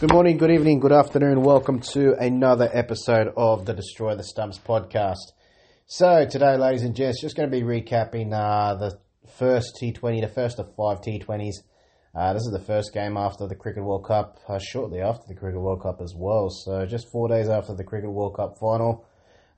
Good morning, good evening, good afternoon. Welcome to another episode of the Destroy the Stumps podcast. So today, ladies and gents, just going to be recapping uh, the first T20, the first of five T20s. Uh, this is the first game after the Cricket World Cup, uh, shortly after the Cricket World Cup as well. So just four days after the Cricket World Cup final.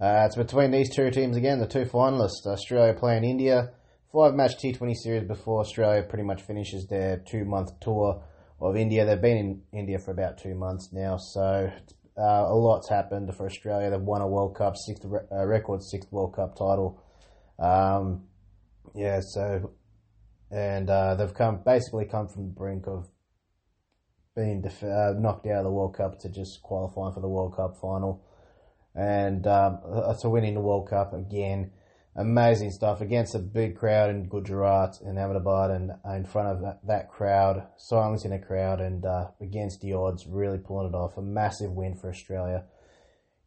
Uh, it's between these two teams again, the two finalists, Australia playing India. Five match T20 series before Australia pretty much finishes their two month tour of India. They've been in India for about two months now, so uh, a lot's happened for Australia. They've won a World Cup, sixth uh, record sixth World Cup title. Um, yeah, so and uh, they've come basically come from the brink of being def- uh, knocked out of the World Cup to just qualifying for the World Cup final, and um, to winning the World Cup again amazing stuff against a big crowd in Gujarat and Ahmedabad and uh, in front of that, that crowd, silencing a crowd and uh, against the odds, really pulling it off. A massive win for Australia.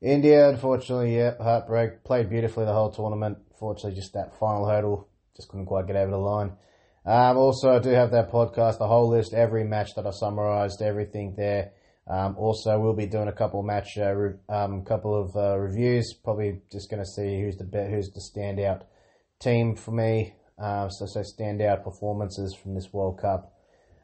India, unfortunately, yeah, heartbreak. Played beautifully the whole tournament. Fortunately, just that final hurdle, just couldn't quite get over the line. Um, also, I do have that podcast, the whole list, every match that I summarised, everything there. Um, also, we'll be doing a couple of match, uh, re- um, couple of uh, reviews. Probably just going to see who's the be- who's the standout team for me. Uh, so, so standout performances from this World Cup.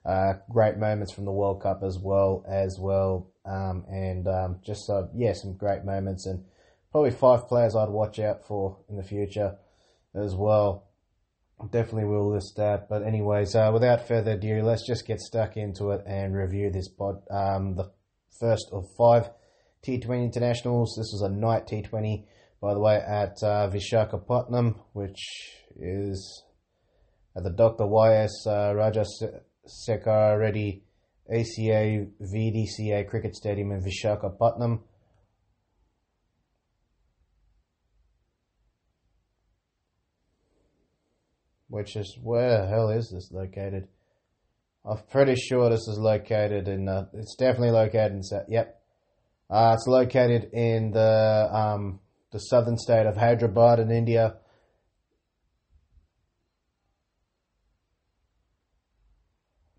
Uh, great moments from the World Cup as well, as well, um, and um, just uh, yeah, some great moments, and probably five players I'd watch out for in the future as well. Definitely will list that. But anyways, uh, without further ado, let's just get stuck into it and review this pod. Um, the first of five T20 internationals. This is a night T20, by the way, at uh, Vishakhapatnam, which is at the Dr. Y.S. Uh, Raja Sekhar Reddy ACA VDCA Cricket Stadium in Vishakhapatnam. which is where the hell is this located? I'm pretty sure this is located in. Uh, it's definitely located in. Yep, uh, it's located in the um, the southern state of Hyderabad in India.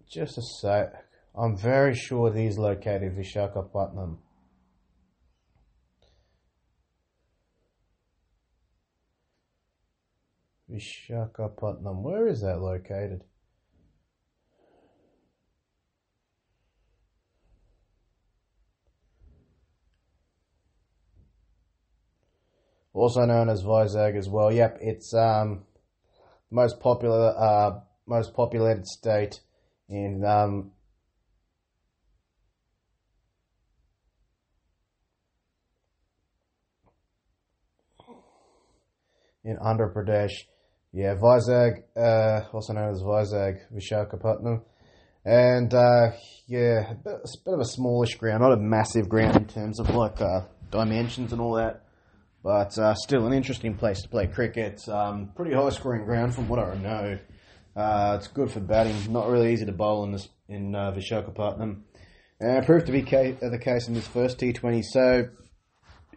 Just a sec. I'm very sure these located Vishakhapatnam. Vishakhapatnam. Where is that located? Also known as Vizag as well. Yep, it's um most popular uh most populated state in um in Andhra Pradesh. Yeah, Vizag, uh, also known as Vizag, Vishakhapatnam. And, uh, yeah, a bit of a smallish ground, not a massive ground in terms of like, uh, dimensions and all that. But, uh, still an interesting place to play cricket. Um, pretty high scoring ground from what I know. Uh, it's good for batting, not really easy to bowl in this, in, uh, Vishakhapatnam. And it proved to be ca- the case in this first T20. So,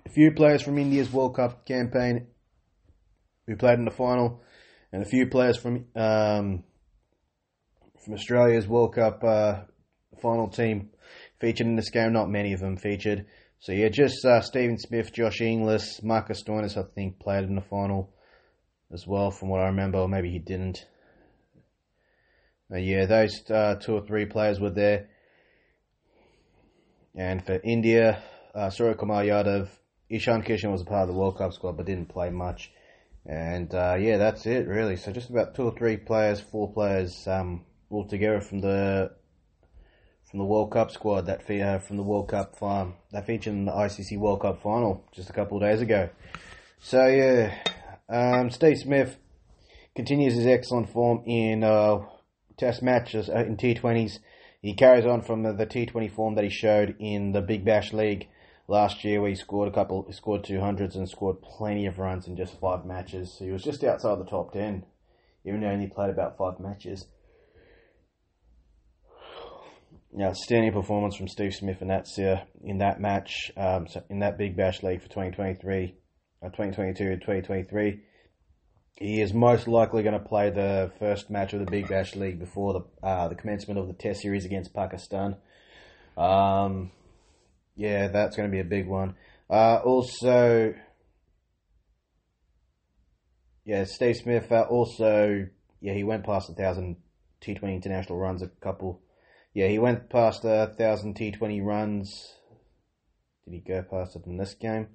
a few players from India's World Cup campaign who played in the final and a few players from um, from Australia's World Cup uh, final team featured in this game. Not many of them featured. So yeah, just uh, Stephen Smith, Josh Inglis, Marcus Stoinis, I think, played in the final as well, from what I remember. Or maybe he didn't. But yeah, those uh, two or three players were there. And for India, uh, Surya Kumar Yadav, Ishan Kishan was a part of the World Cup squad, but didn't play much. And uh, yeah, that's it really. So just about two or three players, four players um, all together from the from the World Cup squad that fe- uh, from the World Cup farm that featured in the ICC World Cup final just a couple of days ago. So yeah, um, Steve Smith continues his excellent form in uh, Test matches uh, in T20s. He carries on from the, the T20 form that he showed in the Big Bash League last year where he scored a couple, scored 200s and scored plenty of runs in just five matches. So he was just outside the top 10, even though he only played about five matches. Yeah, outstanding performance from Steve Smith in that uh, in that match, um, so in that Big Bash League for 2023, uh, 2022 and 2023. He is most likely going to play the first match of the Big Bash League before the uh, the commencement of the Test series against Pakistan Um, yeah, that's going to be a big one. Uh, also, yeah, Steve Smith uh, also, yeah, he went past a thousand T20 international runs a couple. Yeah, he went past a thousand T20 runs. Did he go past it in this game?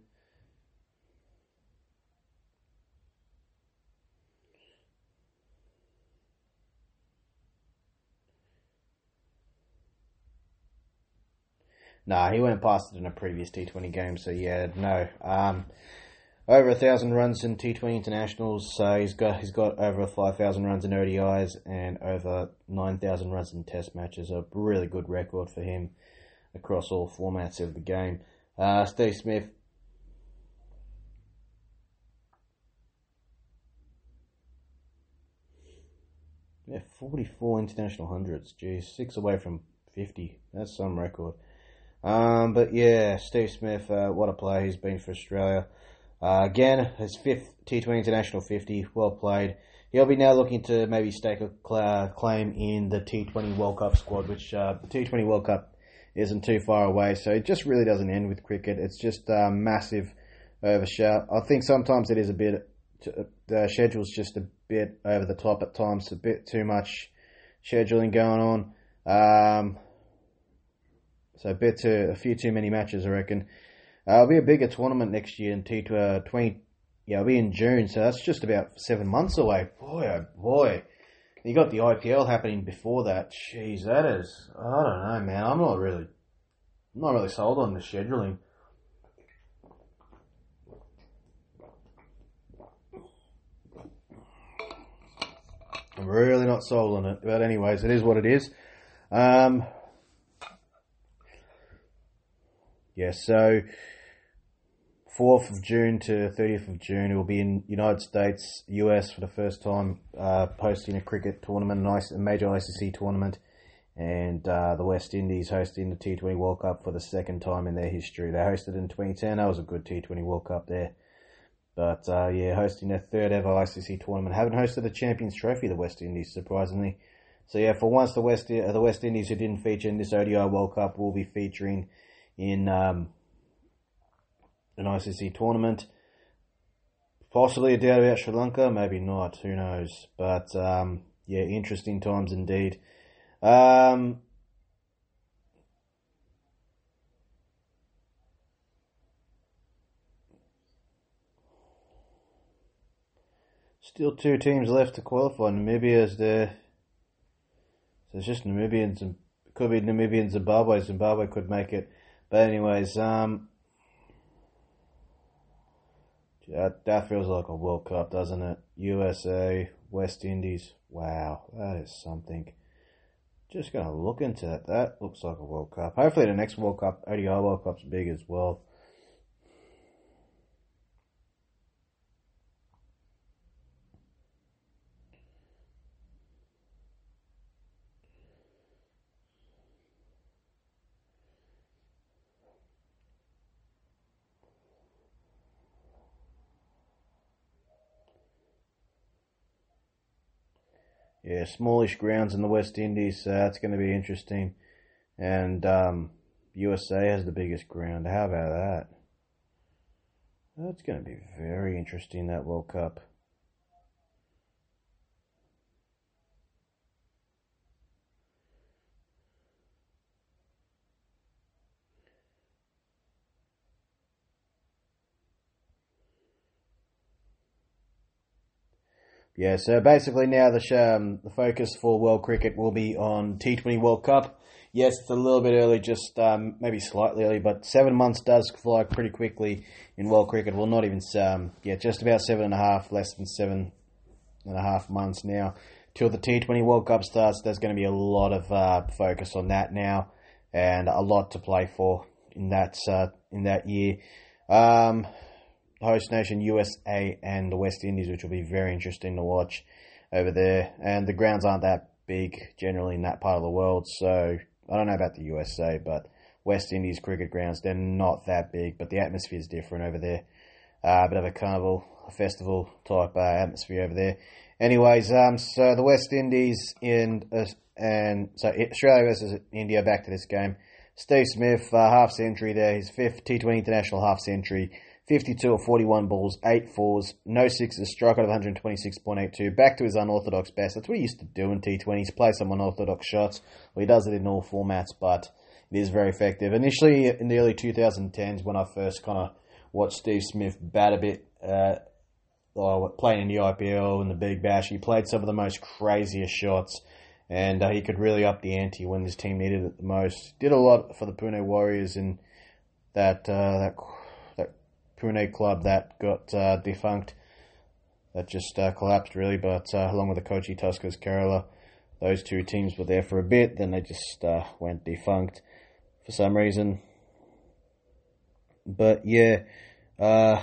Nah, he went past it in a previous T20 game, so yeah, no. Um, over a thousand runs in T20 internationals, so he's got he's got over five thousand runs in ODIs and over nine thousand runs in Test matches. A really good record for him across all formats of the game. Uh, Steve Smith. Yeah, 44 international hundreds. Geez, six away from 50. That's some record. Um, but yeah, Steve Smith, uh, what a player he's been for Australia. Uh, again, his fifth T20 International 50, well played. He'll be now looking to maybe stake a cl- claim in the T20 World Cup squad, which uh, the T20 World Cup isn't too far away. So it just really doesn't end with cricket. It's just a massive overshout. I think sometimes it is a bit, the schedule's just a bit over the top at times, a bit too much scheduling going on. Um, so a bit too, a few too many matches, I reckon. Uh, it'll be a bigger tournament next year in T20. Uh, yeah, it'll be in June, so that's just about seven months away. Boy, oh boy. You got the IPL happening before that. Jeez, that is. I don't know, man. I'm not really, I'm not really sold on the scheduling. I'm really not sold on it. But anyways, it is what it is. Um, yeah, so 4th of June to 30th of June, it will be in United States, US for the first time, uh, hosting a cricket tournament, a major ICC tournament, and uh, the West Indies hosting the T20 World Cup for the second time in their history. They hosted in 2010. That was a good T20 World Cup there. But uh, yeah, hosting their third ever ICC tournament. Haven't hosted a Champions Trophy, the West Indies, surprisingly. So yeah, for once, the West uh, the West Indies who didn't feature in this ODI World Cup will be featuring in um, an ICC tournament. Possibly a doubt about Sri Lanka, maybe not, who knows. But um, yeah, interesting times indeed. Um, still two teams left to qualify. Namibia is there. So it's just Namibians and could be Namibia and Zimbabwe. Zimbabwe could make it. But anyways, um, that, that feels like a World Cup, doesn't it? USA, West Indies. Wow, that is something. Just gonna look into that. That looks like a World Cup. Hopefully, the next World Cup, ODI World Cup's big as well. Yeah, smallish grounds in the West Indies. So that's going to be interesting. And um, USA has the biggest ground. How about that? That's going to be very interesting, that World Cup. Yeah, so basically now the um, the focus for World Cricket will be on T20 World Cup. Yes, it's a little bit early, just um, maybe slightly early, but seven months does fly pretty quickly in World Cricket. Well, not even um, yeah, just about seven and a half, less than seven and a half months now till the T20 World Cup starts. There's going to be a lot of uh, focus on that now, and a lot to play for in that uh, in that year. Um, host nation USA and the West Indies, which will be very interesting to watch over there. And the grounds aren't that big generally in that part of the world, so I don't know about the USA, but West Indies cricket grounds, they're not that big, but the atmosphere is different over there. Uh, a bit of a carnival, a festival type uh, atmosphere over there. Anyways, um, so the West Indies in uh, and so Australia versus India. Back to this game. Steve Smith, uh, half century there, his fifth T20 international half century. 52 or 41 balls, 8 fours, no sixes, strike out of 126.82, back to his unorthodox best. That's what he used to do in T20s, play some unorthodox shots. Well, he does it in all formats, but it is very effective. Initially, in the early 2010s, when I first kind of watched Steve Smith bat a bit, uh, playing in the IPL and the Big Bash, he played some of the most craziest shots, and uh, he could really up the ante when his team needed it the most. Did a lot for the Pune Warriors in that uh, that Pune club that got uh, defunct, that just uh, collapsed really. But uh, along with the Kochi Tuskers Kerala, those two teams were there for a bit, then they just uh, went defunct for some reason. But yeah, uh,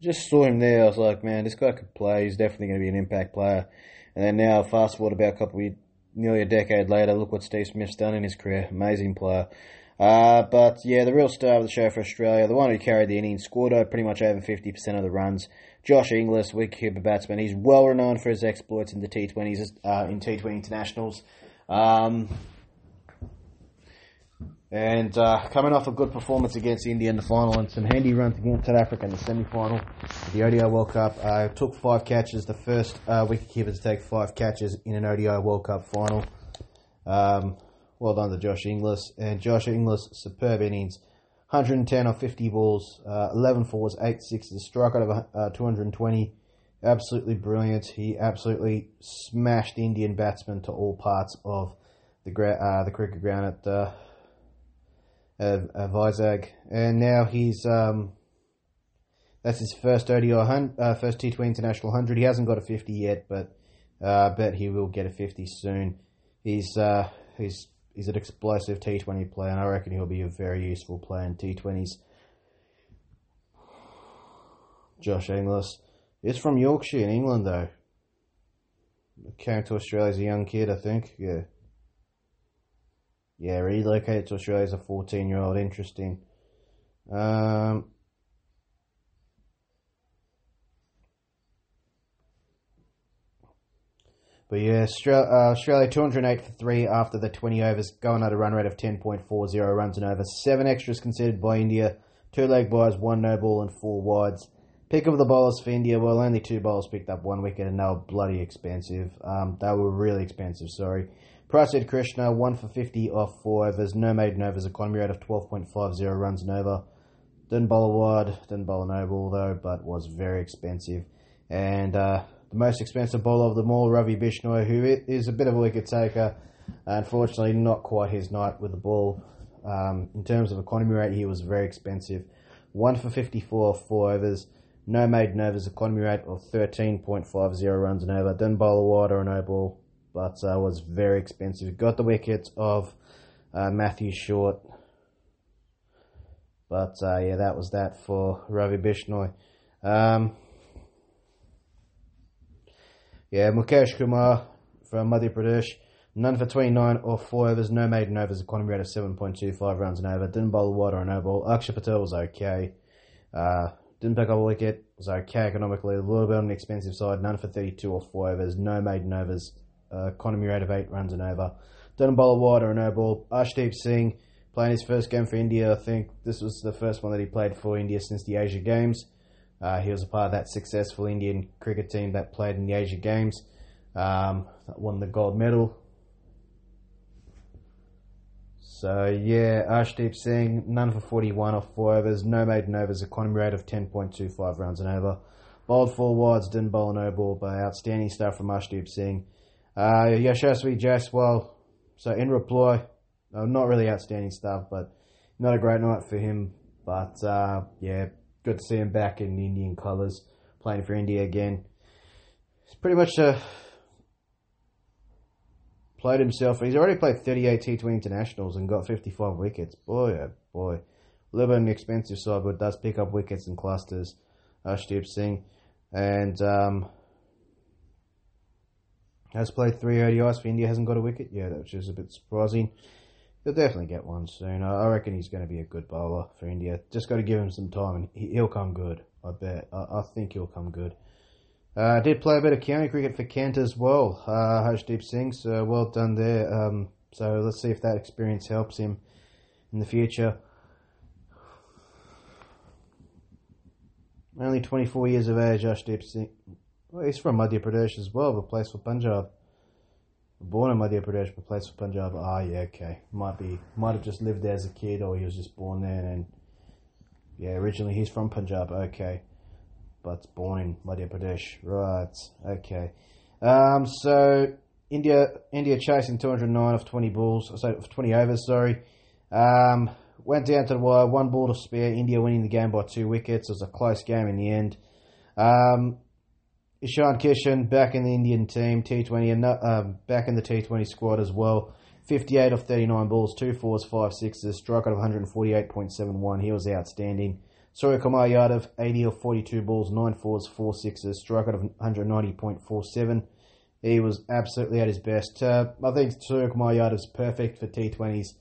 just saw him there. I was like, man, this guy could play. He's definitely going to be an impact player. And then now, fast forward about a couple of nearly a decade later, look what Steve Smith's done in his career. Amazing player. Uh, but yeah, the real star of the show for Australia, the one who carried the innings, scored pretty much over 50% of the runs. Josh Inglis, wicketkeeper batsman. He's well renowned for his exploits in the T20s, uh, in T20 internationals. Um, and uh, coming off a good performance against India in the final and some handy runs against South Africa in the semi final the ODI World Cup. Uh, took five catches, the first uh, wicketkeeper to take five catches in an ODI World Cup final. Um, well done to Josh Inglis. And Josh Inglis, superb innings. 110 on 50 balls, uh, 11 fours, 8 sixes, strike out of uh, 220. Absolutely brilliant. He absolutely smashed Indian batsmen to all parts of the, gra- uh, the cricket ground at uh, Vizag, and now he's um, that's his first ODI uh, first T20 international hundred. He hasn't got a fifty yet, but uh, I bet he will get a fifty soon. He's uh, he's he's an explosive T Twenty player, and I reckon he'll be a very useful player in T Twenties. Josh Inglis is from Yorkshire in England, though. Came to Australia as a young kid, I think. Yeah. Yeah, relocated to Australia as a 14 year old. Interesting. Um, but yeah, Australia, uh, 208 for 3 after the 20 overs, going at a run rate of 10.40 runs and over. Seven extras considered by India, two leg byes, one no ball, and four wides. Pick of the bowlers for India, well, only two bowlers picked up one wicket and they were bloody expensive. Um, they were really expensive, sorry. Prasidh Krishna, 1 for 50 off 4 overs, no maiden overs, economy rate of 12.50 runs and over. Didn't bowl a wide, didn't bowl a no ball though, but was very expensive. And uh, the most expensive bowler of them all, Ravi Bishnoi, who is a bit of a wicket taker. Unfortunately, not quite his night with the ball. Um, in terms of economy rate, he was very expensive. 1 for 54 4 overs, no maiden overs, economy rate of 13.50 runs and over. Didn't bowl a wide or a no ball but uh, was very expensive. Got the wicket of uh, Matthew Short. But uh, yeah, that was that for Ravi Bishnoi. Um, yeah, Mukesh Kumar from Madhya Pradesh. None for 29 or 4 overs, no maiden overs, economy rate of 7.25 runs and over. Didn't bowl water or no ball. Axar Patel was okay. Uh, didn't pick up a wicket, was okay economically, a little bit on the expensive side. None for 32 or 4 overs, no maiden overs, uh, economy rate of 8 runs and over. Didn't bowl wide or a no ball. Arshdeep Singh playing his first game for India. I think this was the first one that he played for India since the Asia Games. Uh, he was a part of that successful Indian cricket team that played in the Asia Games, um, won the gold medal. So yeah, Arshdeep Singh, none for 41 off 4 overs, no maiden overs, economy rate of 10.25 runs and over. Bowled four wides, didn't bowl no ball, but outstanding stuff from Arshdeep Singh. Uh, Yashasvi Jaiswal. So in reply, uh, not really outstanding stuff, but not a great night for him. But uh, yeah, good to see him back in Indian colours, playing for India again. He's pretty much uh, played himself. He's already played 38 T20 internationals and got 55 wickets. Boy, oh boy. A little bit on the expensive side, but does pick up wickets in clusters. Arshdeep Singh. And um, has played three ODIs for India, hasn't got a wicket yet, which is a bit surprising. He'll definitely get one soon. I reckon he's going to be a good bowler for India. Just got to give him some time, and he'll come good. I bet. I, think he'll come good. Uh, did play a bit of county cricket for Kent as well, uh, Arshdeep Singh. So well done there. Um, so let's see if that experience helps him in the future. Only 24 years of age, Arshdeep Singh. Well, he's from Madhya Pradesh as well, but plays for Punjab. Born in Madhya Pradesh, but plays for Punjab. Ah, yeah, okay. Might be, might have just lived there as a kid, or he was just born there. And yeah, originally he's from Punjab. Okay, but born in Madhya Pradesh. Right. Okay. Um. So India, India chasing 209 of 20 balls. So 20 overs. Sorry. Um. Went down to the wire, one ball to spare. India winning the game by two wickets. It was a close game in the end. Um, Ishan Kishan back in the Indian team, T20, and um, back in the T20 squad as well. 58 of 39 balls, two fours, five sixes, strike out of 148.71. He was outstanding. Surya Kumar Yadav, 80 of 42 balls, nine fours, four sixes, strike out of 190.47. He was absolutely at his best. Uh, I think Surya Kumar Yadav's perfect for T20s.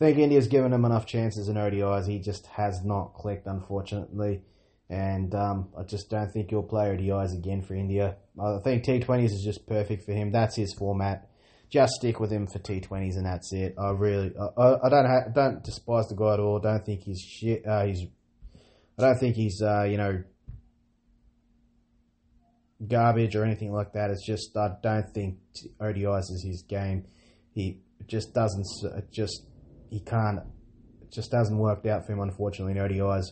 I think India's given him enough chances in ODIs. He just has not clicked, unfortunately. And um, I just don't think he'll play ODIs again for India. I think T20s is just perfect for him. That's his format. Just stick with him for T20s, and that's it. I really, I, I don't, ha- don't despise the guy at all. Don't think he's shit. Uh, he's, I don't think he's, uh, you know, garbage or anything like that. It's just I don't think ODIs is his game. He just doesn't. Just he can't. Just hasn't worked out for him, unfortunately, in ODIs.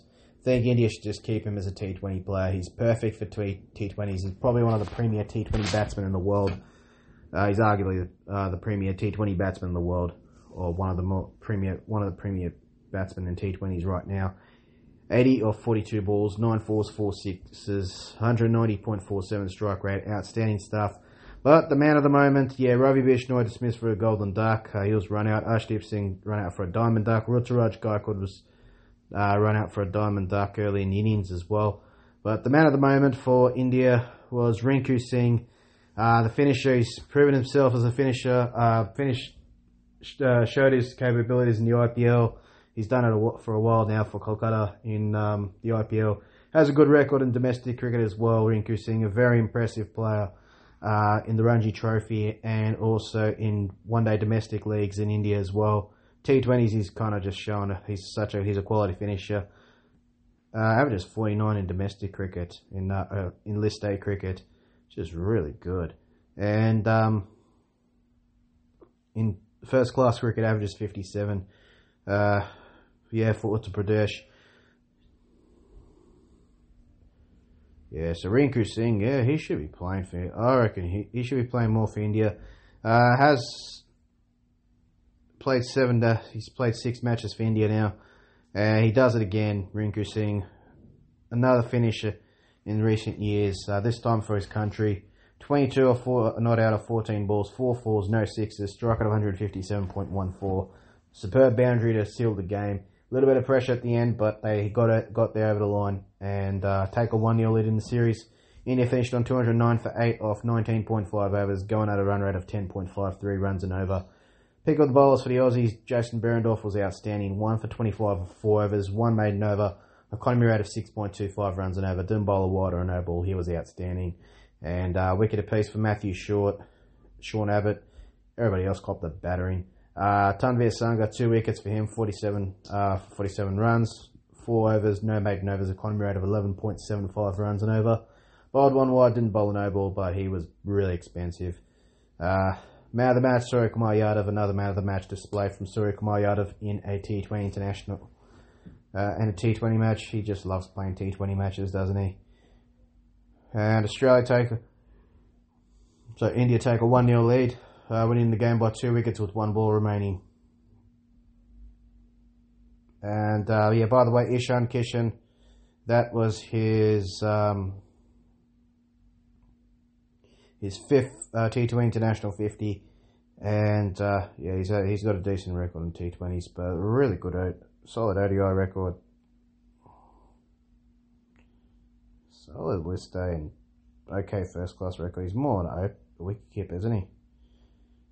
Think India should just keep him as a T20 player. He's perfect for T20s. He's probably one of the premier T20 batsmen in the world. Uh, he's arguably uh, the premier T20 batsman in the world, or one of the more premier, one of the premier batsmen in T20s right now. 80 of 42 balls, 9 fours, 4 sixes, 190.47 strike rate, outstanding stuff. But the man of the moment, yeah, Ravi Bishnoi dismissed for a golden duck. Uh, he was run out. Arshdeep Singh run out for a diamond duck. Ruturaj Gaikwad was uh, run out for a diamond duck early in the innings as well. But the man at the moment for India was Rinku Singh. Uh, the finisher, he's proven himself as a finisher. Uh, finished, uh, showed his capabilities in the IPL. He's done it for a while now for Kolkata in um, the IPL. Has a good record in domestic cricket as well. Rinku Singh, a very impressive player uh, in the Ranji Trophy and also in one-day domestic leagues in India as well. T20s, he's kind of just shown he's such a he's a quality finisher. Uh, averages 49 in domestic cricket in uh, uh, in list A cricket, is really good. And um, in first class cricket, averages 57. Uh, yeah, for Uttar Pradesh. Yeah, so Rinku Singh, yeah, he should be playing for. I reckon he, he should be playing more for India. Uh, has played seven. To, he's played six matches for India now. Uh, he does it again. Rinku Singh, another finisher in recent years. Uh, this time for his country. 22 or four, not out of 14 balls, four fours, no sixes, strike at 157.14. Superb boundary to seal the game. A little bit of pressure at the end, but they got it, got there over the line and uh, take a 1 0 lead in the series. India finished on 209 for 8 off 19.5 overs, going at a run rate of 10.53 runs and over. Pick of the bowlers for the Aussies, Jason Behrendorff was outstanding, 1 for 25 of 4 overs, 1 maiden over, economy rate of 6.25 runs and over. Didn't bowl a wide or a no ball, he was outstanding. And uh, wicket apiece for Matthew Short, Sean Abbott, everybody else copped the battering. Uh, Tanveer Sangha, two wickets for him, 47, uh, 47 runs, four overs, no maiden overs, economy rate of 11.75 runs and over. Bowled one wide, didn't bowl a no ball, but he was really expensive. Uh, man of the match, Surya Kumar Yadav, another man of the match display from Surya Kumar Yadav in a T20 international. Uh, and a T20 match, he just loves playing T20 matches, doesn't he? And Australia take, so India take a 1 0 lead uh, winning the game by two wickets with one ball remaining. And uh, yeah, by the way, Ishan Kishan, that was his um, his fifth uh, T20 international fifty, and uh, yeah, he's he's got a decent record in T20s, but really good, solid ODI record. Solid list A and okay first class record. He's more than a wicket keeper, isn't he?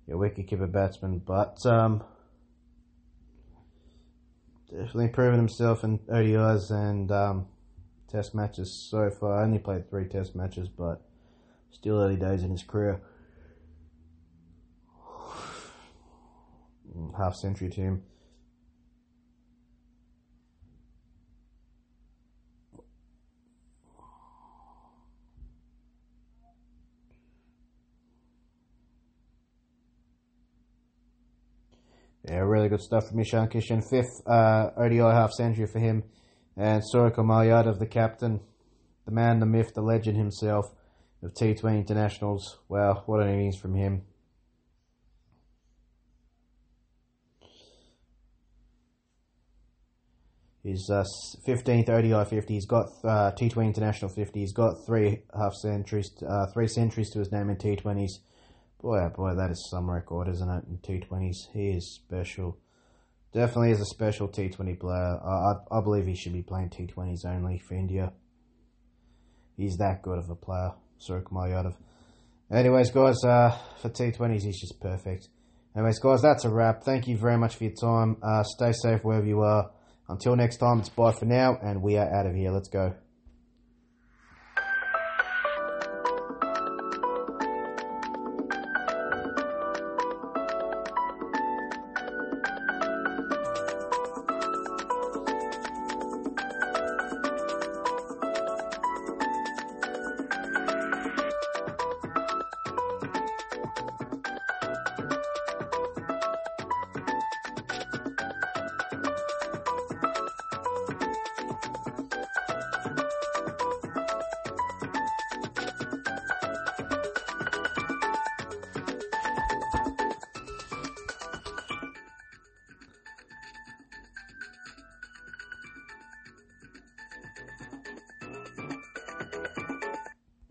yeah, wicketkeeper batsman, but um, definitely proven himself in ODIs and um, Test matches so far. Only played three Test matches, but still early days in his career. half century team. Yeah, really good stuff from Ishan Kishan. Fifth uh, ODI half century for him. And Soraka of the captain, the man, the myth, the legend himself of T20 internationals. Wow, what an innings from him. His uh, 15th ODI 50. He's got uh, T20 international 50. He's got three half centuries, uh, three centuries to his name in T20s. Boy, oh boy, that is some record, isn't it? In T20s, he is special. Definitely is a special T20 player. I, I, I believe he should be playing T20s only for India. He's that good of a player, Surya Kumar Yadav. Anyways, guys, uh, for T20s, he's just perfect. Anyways, guys, that's a wrap. Thank you very much for your time. Uh, stay safe wherever you are. Until next time, it's bye for now, and we are out of here. Let's go.